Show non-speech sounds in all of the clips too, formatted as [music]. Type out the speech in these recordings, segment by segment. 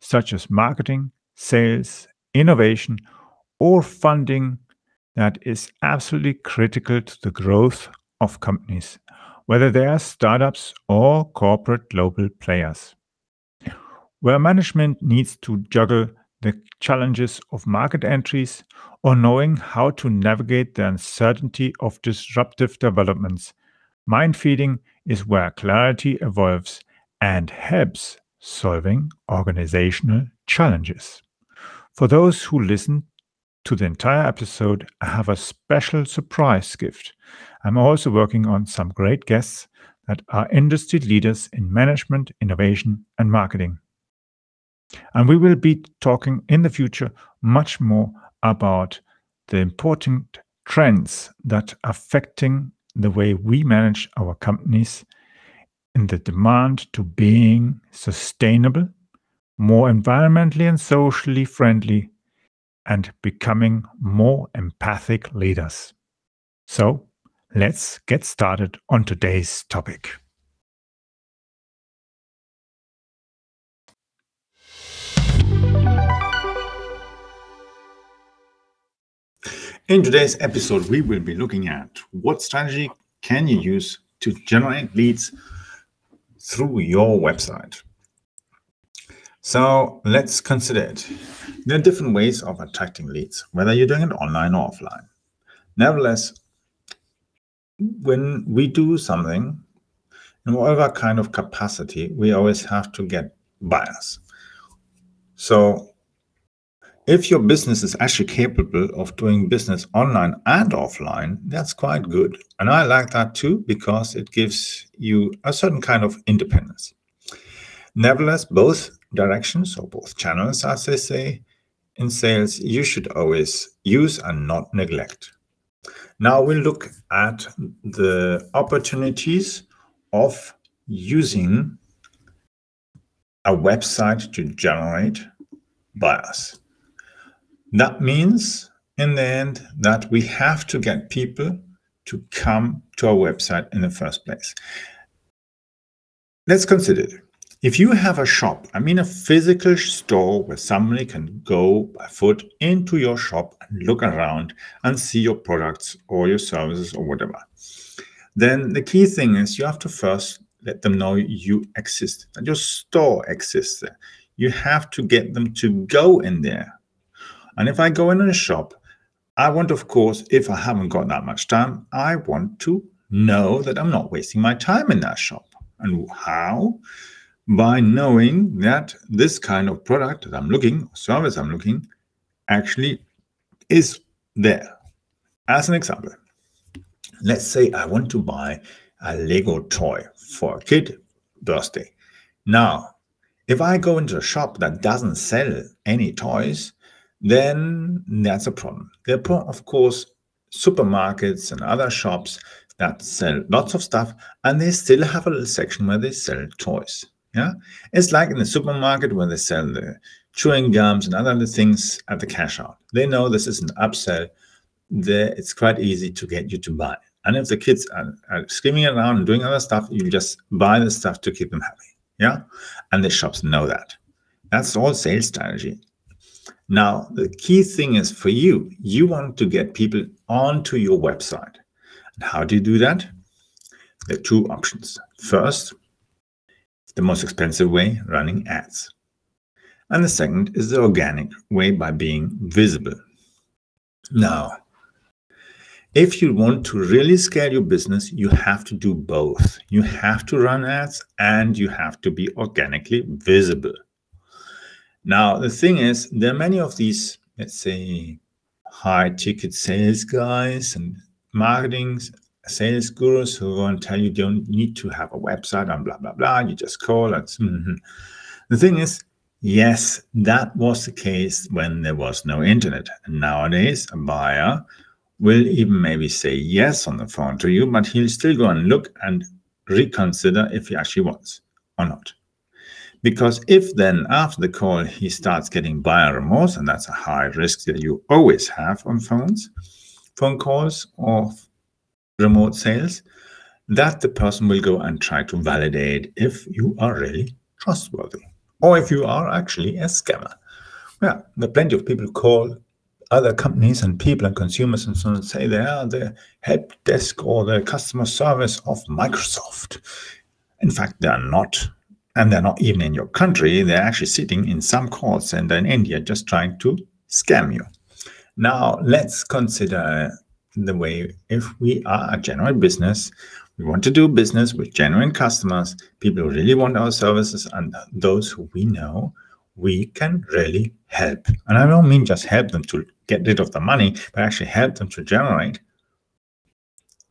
such as marketing, sales, innovation, or funding that is absolutely critical to the growth of companies, whether they are startups or corporate global players. Where management needs to juggle the challenges of market entries or knowing how to navigate the uncertainty of disruptive developments, mind feeding is where clarity evolves and helps solving organizational challenges. For those who listen to the entire episode, I have a special surprise gift. I'm also working on some great guests that are industry leaders in management, innovation, and marketing. And we will be talking in the future much more about the important trends that are affecting the way we manage our companies in the demand to being sustainable, more environmentally and socially friendly, and becoming more empathic leaders. So, let's get started on today's topic. In today's episode, we will be looking at what strategy can you use to generate leads through your website. So let's consider it. There are different ways of attracting leads, whether you're doing it online or offline. Nevertheless, when we do something in whatever kind of capacity, we always have to get buyers. So if your business is actually capable of doing business online and offline, that's quite good. And I like that too because it gives you a certain kind of independence. Nevertheless, both directions or both channels, as they say in sales, you should always use and not neglect. Now we'll look at the opportunities of using a website to generate buyers. That means, in the end, that we have to get people to come to our website in the first place. Let's consider it. If you have a shop, I mean a physical store where somebody can go by foot into your shop and look around and see your products or your services or whatever, then the key thing is you have to first let them know you exist, that your store exists there. You have to get them to go in there and if I go in a shop, I want, of course, if I haven't got that much time, I want to know that I'm not wasting my time in that shop. And how? By knowing that this kind of product that I'm looking, service I'm looking, actually is there. As an example, let's say I want to buy a Lego toy for a kid birthday. Now, if I go into a shop that doesn't sell any toys, then that's a problem. There are, of course, supermarkets and other shops that sell lots of stuff, and they still have a little section where they sell toys. Yeah, it's like in the supermarket where they sell the chewing gums and other things at the cash out. They know this is an upsell. There, it's quite easy to get you to buy. And if the kids are, are screaming around and doing other stuff, you just buy the stuff to keep them happy. Yeah, and the shops know that. That's all sales strategy. Now, the key thing is for you, you want to get people onto your website. And how do you do that? There are two options. First, the most expensive way, running ads. And the second is the organic way by being visible. Now, if you want to really scale your business, you have to do both. You have to run ads and you have to be organically visible. Now, the thing is, there are many of these, let's say, high ticket sales guys and marketing sales gurus who want to tell you you don't need to have a website and blah, blah, blah. You just call and mm-hmm. the thing is, Yes, that was the case when there was no internet. Nowadays, a buyer will even maybe say yes on the phone to you, but he'll still go and look and reconsider if he actually wants or not. Because if then after the call he starts getting buyer remorse, and that's a high risk that you always have on phones, phone calls or remote sales, that the person will go and try to validate if you are really trustworthy or if you are actually a scammer. Well, there are plenty of people who call other companies and people and consumers and so on and say they are the help desk or the customer service of Microsoft. In fact, they are not. And they're not even in your country. They're actually sitting in some call center in India just trying to scam you. Now, let's consider the way if we are a genuine business, we want to do business with genuine customers, people who really want our services, and those who we know we can really help. And I don't mean just help them to get rid of the money, but actually help them to generate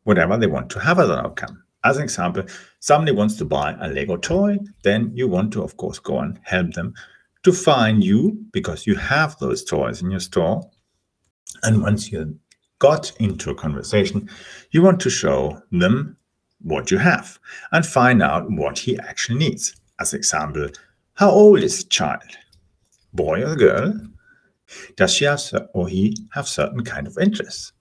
whatever they want to have as an outcome. As an example, somebody wants to buy a Lego toy, then you want to, of course, go and help them to find you because you have those toys in your store. And once you got into a conversation, you want to show them what you have and find out what he actually needs. As example, how old is the child? Boy or girl? Does she have or he have certain kind of interests?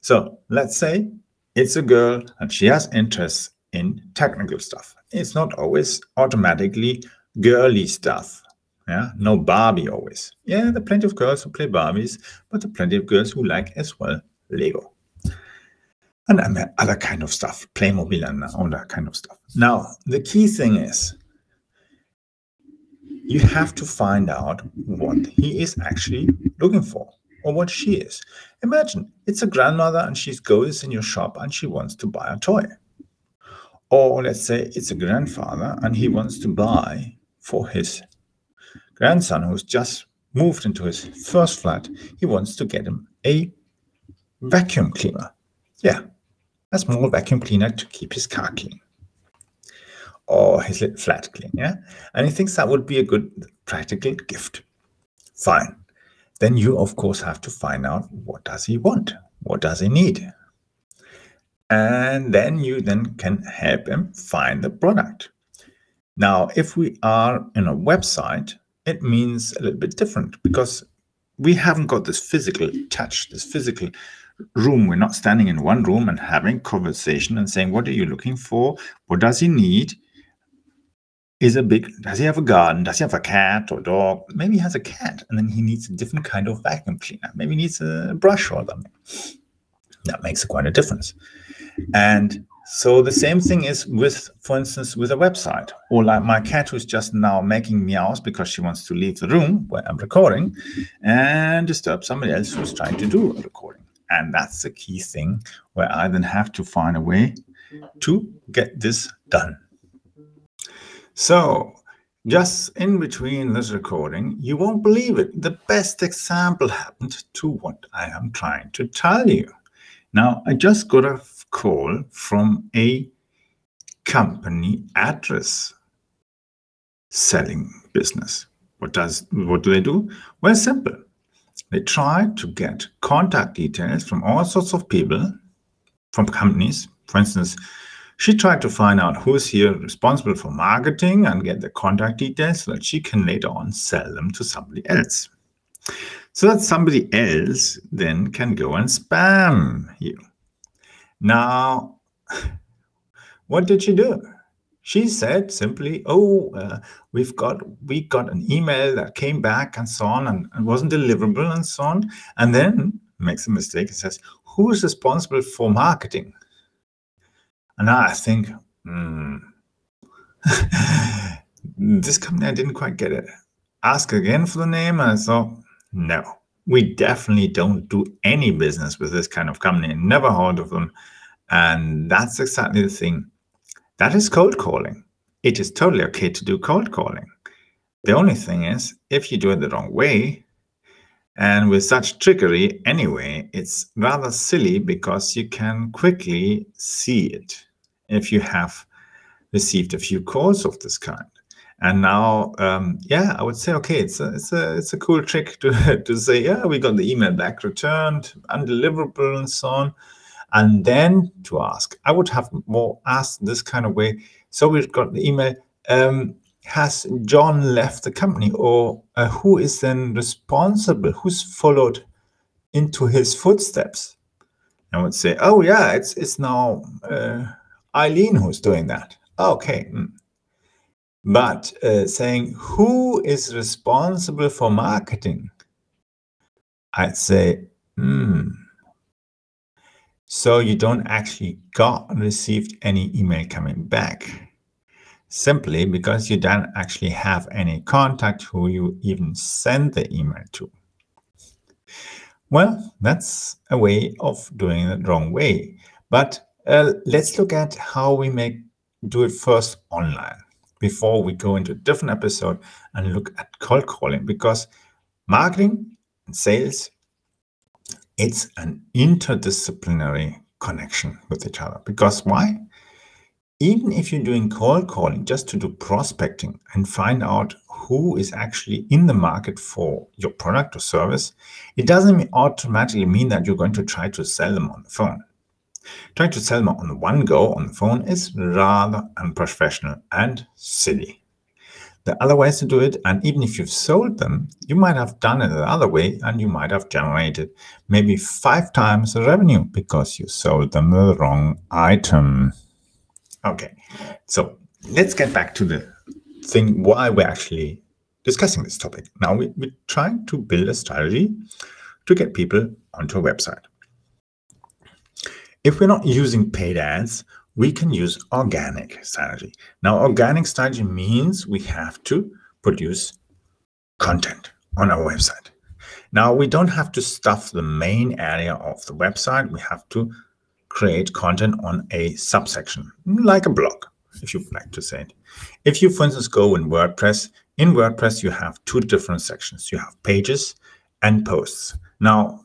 So let's say it's a girl and she has interests in technical stuff. It's not always automatically girly stuff. Yeah, no Barbie always. Yeah, there are plenty of girls who play Barbies, but there are plenty of girls who like as well Lego and other kind of stuff, Playmobil and all that kind of stuff. Now, the key thing is you have to find out what he is actually looking for or what she is. Imagine it's a grandmother and she goes in your shop and she wants to buy a toy. Or let's say it's a grandfather and he wants to buy for his grandson who's just moved into his first flat, he wants to get him a vacuum cleaner. Yeah, a small vacuum cleaner to keep his car clean or his flat clean. Yeah. And he thinks that would be a good practical gift. Fine. Then you, of course, have to find out what does he want? What does he need? And then you then can help him find the product. Now, if we are in a website, it means a little bit different because we haven't got this physical touch, this physical room. We're not standing in one room and having conversation and saying, "What are you looking for? What does he need?" Is a big. Does he have a garden? Does he have a cat or dog? Maybe he has a cat, and then he needs a different kind of vacuum cleaner. Maybe he needs a brush or something. That makes quite a difference. And so the same thing is with, for instance, with a website, or like my cat who's just now making meows because she wants to leave the room where I'm recording and disturb somebody else who's trying to do a recording. And that's the key thing where I then have to find a way to get this done. So, just in between this recording, you won't believe it. The best example happened to what I am trying to tell you. Now, I just got a call from a company address selling business. What does what do they do? Well, simple. They try to get contact details from all sorts of people, from companies. For instance, she tried to find out who's here responsible for marketing and get the contact details so that she can later on sell them to somebody else. So that somebody else then can go and spam you. Now, what did she do? She said simply, "Oh, uh, we've got we got an email that came back and so on, and, and wasn't deliverable and so on." And then makes a mistake and says, "Who is responsible for marketing?" And I think, hmm, [laughs] this company I didn't quite get it. Ask again for the name, and I thought, no, we definitely don't do any business with this kind of company. and Never heard of them, and that's exactly the thing that is cold calling. It is totally okay to do cold calling. The only thing is, if you do it the wrong way, and with such trickery anyway, it's rather silly because you can quickly see it if you have received a few calls of this kind. And now, um, yeah, I would say, okay, it's a, it's a, it's a cool trick to, [laughs] to say, yeah, we got the email back returned, undeliverable, and so on. And then to ask, I would have more asked this kind of way. So we've got the email. Um, has John left the company, or uh, who is then responsible? Who's followed into his footsteps? I would say, oh yeah, it's it's now uh, Eileen who's doing that. Okay, mm. But uh, saying who is responsible for marketing, I'd say, hmm. So you don't actually got received any email coming back simply because you don't actually have any contact who you even send the email to. Well, that's a way of doing it wrong way. But uh, let's look at how we make do it first online before we go into a different episode and look at cold calling because marketing and sales it's an interdisciplinary connection with each other because why even if you're doing cold calling just to do prospecting and find out who is actually in the market for your product or service, it doesn't automatically mean that you're going to try to sell them on the phone. Trying to sell them on one go on the phone is rather unprofessional and silly. There are other ways to do it, and even if you've sold them, you might have done it the other way and you might have generated maybe five times the revenue because you sold them the wrong item. Okay, so let's get back to the thing why we're actually discussing this topic. Now, we, we're trying to build a strategy to get people onto a website. If we're not using paid ads, we can use organic strategy. Now, organic strategy means we have to produce content on our website. Now, we don't have to stuff the main area of the website. We have to create content on a subsection, like a blog, if you like to say it. If you, for instance, go in WordPress, in WordPress, you have two different sections. You have pages and posts. Now,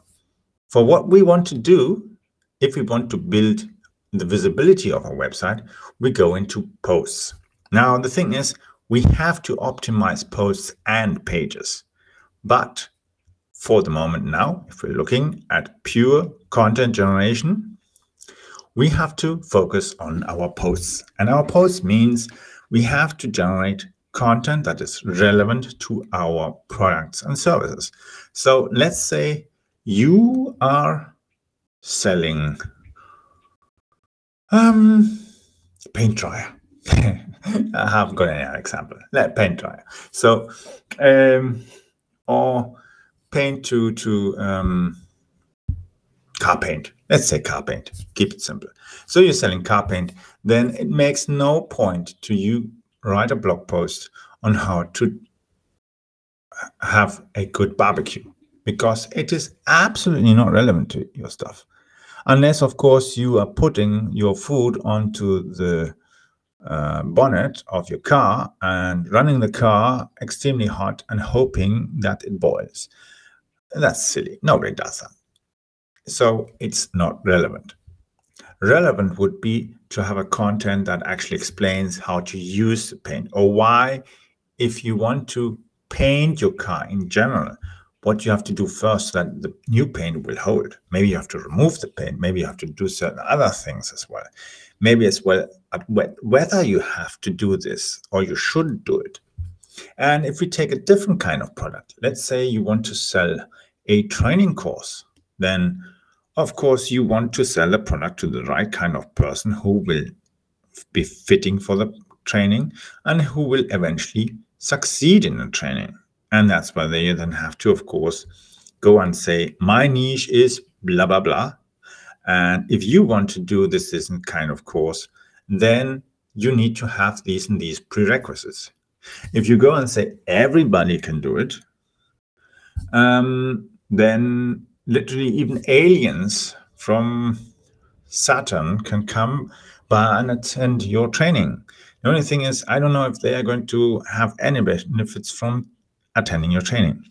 for what we want to do, if we want to build the visibility of our website, we go into posts. Now, the thing is, we have to optimize posts and pages. But for the moment now, if we're looking at pure content generation, we have to focus on our posts. And our posts means we have to generate content that is relevant to our products and services. So let's say you are selling um, paint dryer. [laughs] I haven't got any example. Let paint dryer. So, um, or paint to to um, car paint. Let's say car paint. Keep it simple. So you're selling car paint. Then it makes no point to you write a blog post on how to have a good barbecue because it is absolutely not relevant to your stuff unless of course you are putting your food onto the uh, bonnet of your car and running the car extremely hot and hoping that it boils. That's silly. Nobody does that. So it's not relevant. Relevant would be to have a content that actually explains how to use paint or why, if you want to paint your car in general, what you have to do first that the new paint will hold. Maybe you have to remove the paint. Maybe you have to do certain other things as well. Maybe as well uh, whether you have to do this or you should do it. And if we take a different kind of product, let's say you want to sell a training course, then of course you want to sell a product to the right kind of person who will be fitting for the training and who will eventually succeed in the training. And that's why they then have to, of course, go and say, my niche is blah, blah, blah. And if you want to do this, this kind of course, then you need to have these and these prerequisites. If you go and say everybody can do it, um, then literally even aliens from Saturn can come by and attend your training. The only thing is, I don't know if they are going to have any benefits from attending your training.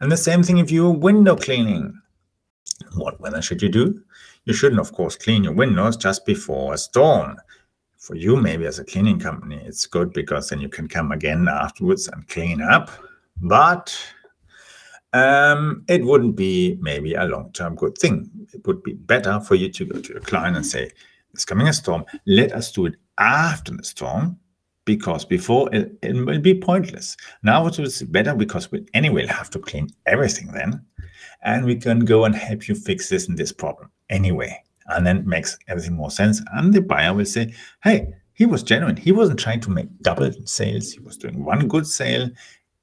And the same thing if you're window cleaning. What weather should you do? You shouldn't, of course, clean your windows just before a storm. For you, maybe as a cleaning company, it's good because then you can come again afterwards and clean up. But um, it wouldn't be maybe a long term good thing. It would be better for you to go to your client and say, It's coming a storm. Let us do it after the storm because before it, it will be pointless. Now it is better because we anyway have to clean everything then. And we can go and help you fix this and this problem anyway. And then it makes everything more sense. And the buyer will say, Hey, he was genuine. He wasn't trying to make double sales. He was doing one good sale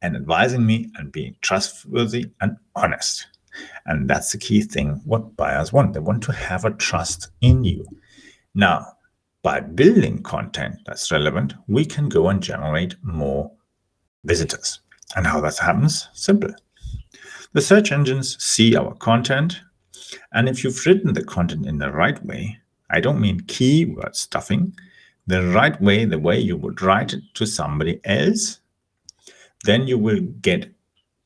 and advising me and being trustworthy and honest. And that's the key thing what buyers want. They want to have a trust in you. Now, by building content that's relevant, we can go and generate more visitors. And how that happens? Simple. The search engines see our content. And if you've written the content in the right way, I don't mean keyword stuffing, the right way, the way you would write it to somebody else then you will get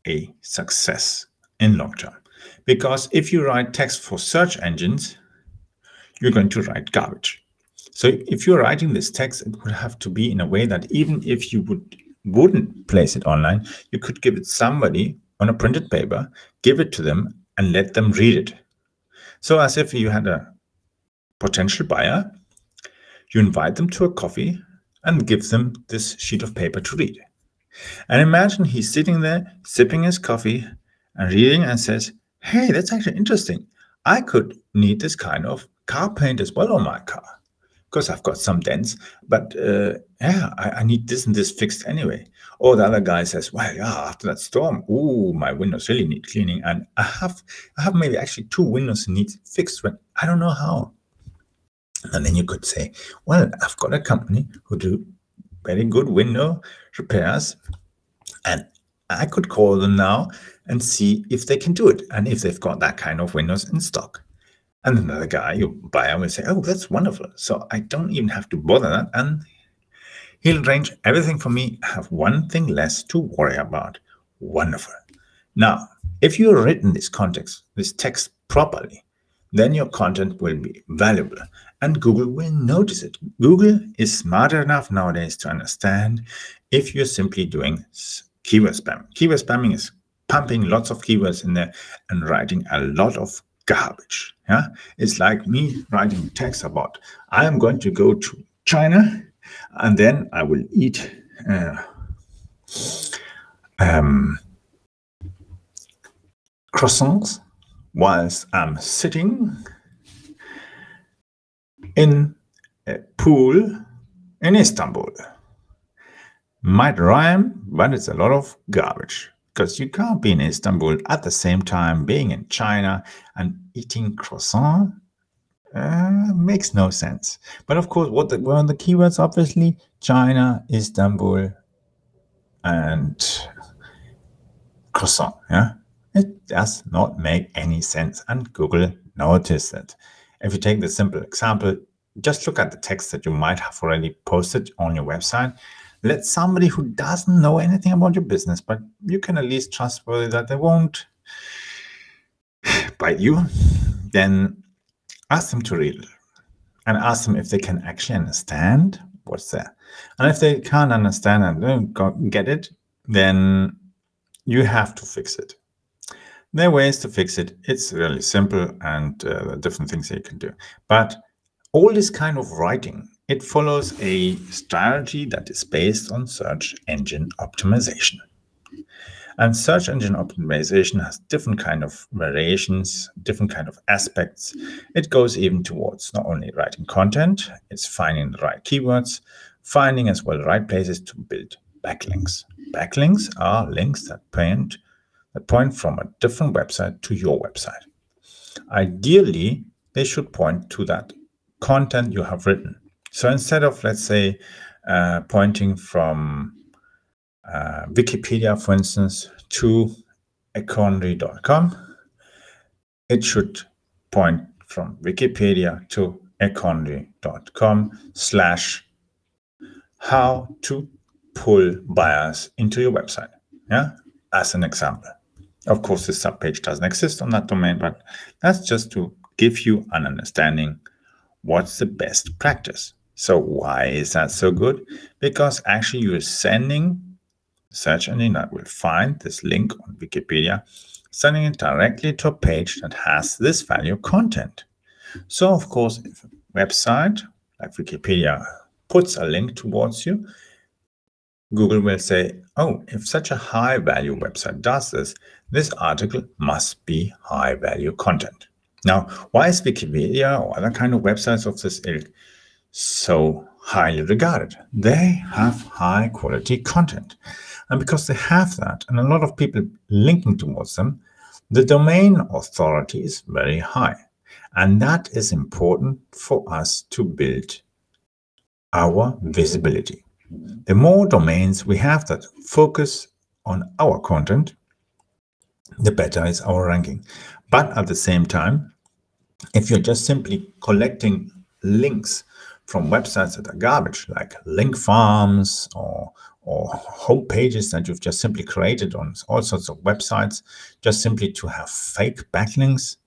a success in long term. Because if you write text for search engines, you're going to write garbage. So if you're writing this text, it would have to be in a way that even if you would wouldn't place it online, you could give it somebody on a printed paper, give it to them, and let them read it. So as if you had a potential buyer, you invite them to a coffee and give them this sheet of paper to read. And imagine he's sitting there sipping his coffee and reading and says, Hey, that's actually interesting. I could need this kind of car paint as well on my car because I've got some dents, but uh, yeah, I, I, need this and this fixed anyway. Or the other guy says, well, yeah, after that storm, ooh, my windows really need cleaning, and I have, I have maybe actually two windows need fixed, but I don't know how. And then you could say, well, I've got a company who do very good window repairs. And I could call them now and see if they can do it and if they've got that kind of windows in stock. And another guy, your buyer, will say, Oh, that's wonderful. So I don't even have to bother that. And he'll arrange everything for me, have one thing less to worry about. Wonderful. Now, if you've written this context, this text properly, then your content will be valuable and Google will notice it. Google is smart enough nowadays to understand if you're simply doing keyword spam. Keyword spamming is pumping lots of keywords in there and writing a lot of garbage. Yeah, it's like me writing text about I am going to go to China and then I will eat uh, um, croissants whilst I'm sitting in a pool in Istanbul. Might rhyme, but it's a lot of garbage because you can't be in Istanbul at the same time being in China and eating croissant. Uh, makes no sense. But of course, what the, were the keywords? Obviously, China, Istanbul, and croissant. Yeah, it does not make any sense, and Google noticed it. If you take the simple example, just look at the text that you might have already posted on your website. Let somebody who doesn't know anything about your business, but you can at least trustworthy that they won't bite you, then ask them to read it and ask them if they can actually understand what's there. And if they can't understand and don't get it, then you have to fix it. There are ways to fix it. It's really simple and uh, different things that you can do. But all this kind of writing, it follows a strategy that is based on search engine optimization. And search engine optimization has different kind of variations, different kind of aspects. It goes even towards not only writing content, it's finding the right keywords, finding as well the right places to build backlinks. Backlinks are links that point that point from a different website to your website. Ideally, they should point to that content you have written. So instead of, let's say, uh, pointing from uh, Wikipedia, for instance, to econry.com, it should point from Wikipedia to econry.com slash how to pull buyers into your website. Yeah, as an example. Of course, this subpage doesn't exist on that domain, but that's just to give you an understanding what's the best practice. So, why is that so good? Because actually, you're sending search engine that will find this link on Wikipedia, sending it directly to a page that has this value content. So, of course, if a website like Wikipedia puts a link towards you, Google will say, oh, if such a high value website does this, this article must be high value content. Now, why is Wikipedia or other kind of websites of this ilk so highly regarded? They have high quality content. And because they have that, and a lot of people linking towards them, the domain authority is very high. And that is important for us to build our visibility. The more domains we have that focus on our content, the better is our ranking. But at the same time, if you're just simply collecting links from websites that are garbage, like link farms or or home pages that you've just simply created on all sorts of websites, just simply to have fake backlinks,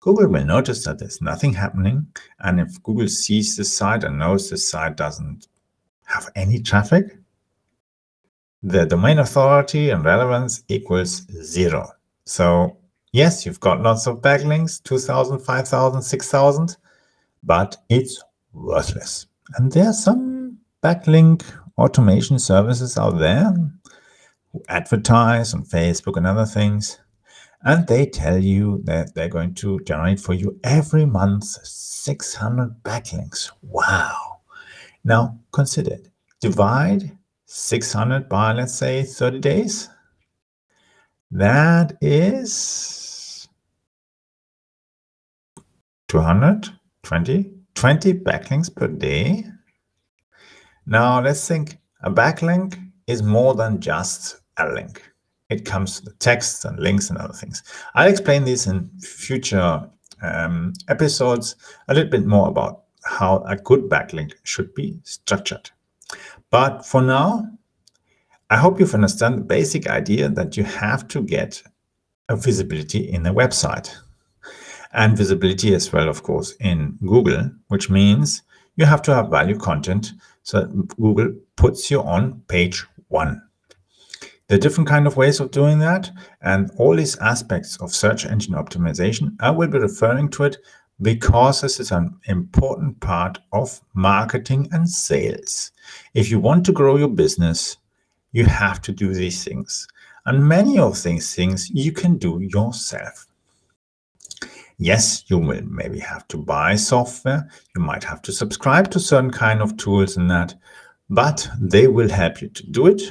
Google will notice that there's nothing happening. And if Google sees this site and knows this site doesn't have any traffic, the domain authority and relevance equals zero. So yes, you've got lots of backlinks, 2,000, 5,000, 6,000, but it's worthless. And there are some backlink automation services out there who advertise on Facebook and other things. And they tell you that they're going to generate for you every month 600 backlinks. Wow. Now consider it. Divide 600 by, let's say, 30 days. That is 220, 20 backlinks per day. Now let's think a backlink is more than just a link. It comes with text and links and other things. I'll explain this in future um, episodes a little bit more about how a good backlink should be structured. But for now, I hope you've understand the basic idea that you have to get a visibility in a website and visibility as well, of course, in Google, which means you have to have value content so that Google puts you on page one. There are different kind of ways of doing that, and all these aspects of search engine optimization, I will be referring to it because this is an important part of marketing and sales. If you want to grow your business, you have to do these things. And many of these things you can do yourself. Yes, you will maybe have to buy software. You might have to subscribe to certain kind of tools and that, but they will help you to do it.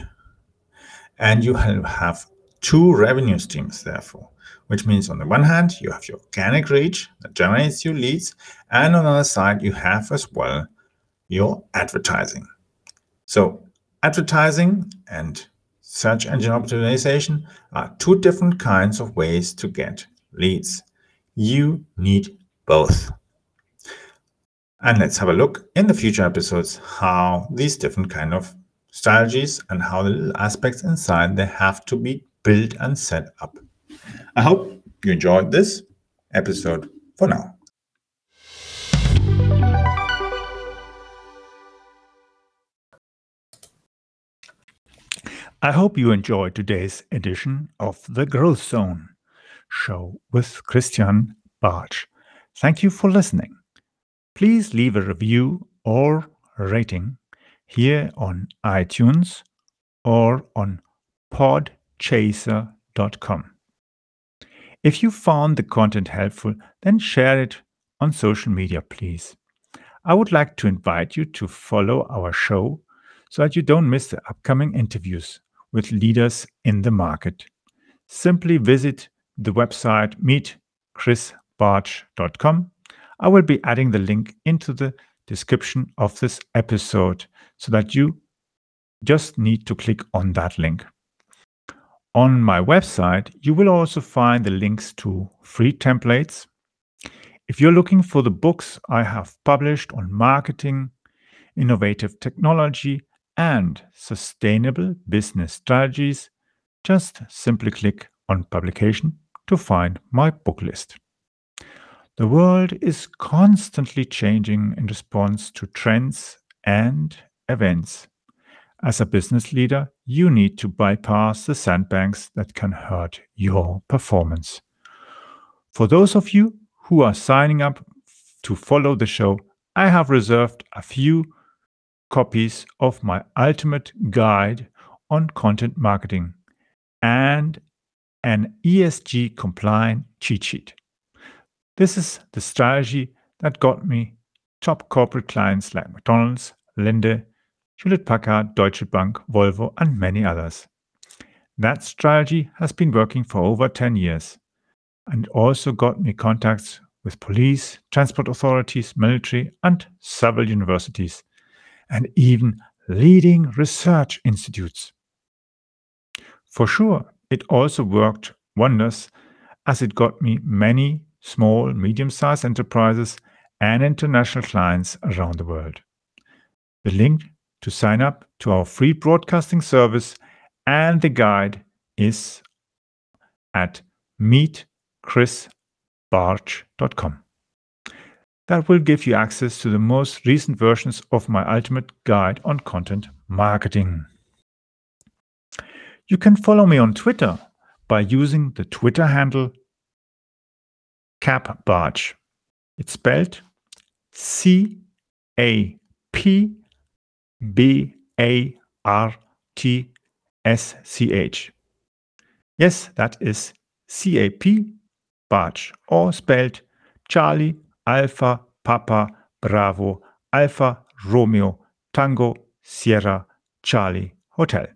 And you have two revenue streams, therefore, which means on the one hand, you have your organic reach that generates your leads. And on the other side, you have as well your advertising. So advertising and search engine optimization are two different kinds of ways to get leads. You need both. And let's have a look in the future episodes how these different kind of strategies and how the little aspects inside they have to be built and set up. I hope you enjoyed this episode for now. I hope you enjoyed today's edition of the Growth Zone show with Christian Bartsch. Thank you for listening. Please leave a review or rating here on iTunes or on podchaser.com. If you found the content helpful, then share it on social media, please. I would like to invite you to follow our show so that you don't miss the upcoming interviews with leaders in the market. Simply visit the website meetchrisbartsch.com. I will be adding the link into the description of this episode so that you just need to click on that link. On my website, you will also find the links to free templates. If you're looking for the books I have published on marketing, innovative technology, and sustainable business strategies, just simply click on publication to find my book list. The world is constantly changing in response to trends and events. As a business leader, you need to bypass the sandbanks that can hurt your performance. For those of you who are signing up to follow the show, I have reserved a few copies of my ultimate guide on content marketing and an ESG compliant cheat sheet. This is the strategy that got me top corporate clients like McDonald's, Linde, Hewlett Packard, Deutsche Bank, Volvo, and many others. That strategy has been working for over 10 years and also got me contacts with police, transport authorities, military, and several universities, and even leading research institutes. For sure, it also worked wonders as it got me many small, medium sized enterprises and international clients around the world. The link to sign up to our free broadcasting service and the guide is at meetchrisbartsch.com. That will give you access to the most recent versions of my ultimate guide on content marketing. You can follow me on Twitter by using the Twitter handle CapBartsch. It's spelled C A P B A R T S C H. Yes, that is C A P Bartsch, or spelled Charlie Alpha Papa Bravo Alpha Romeo Tango Sierra Charlie Hotel.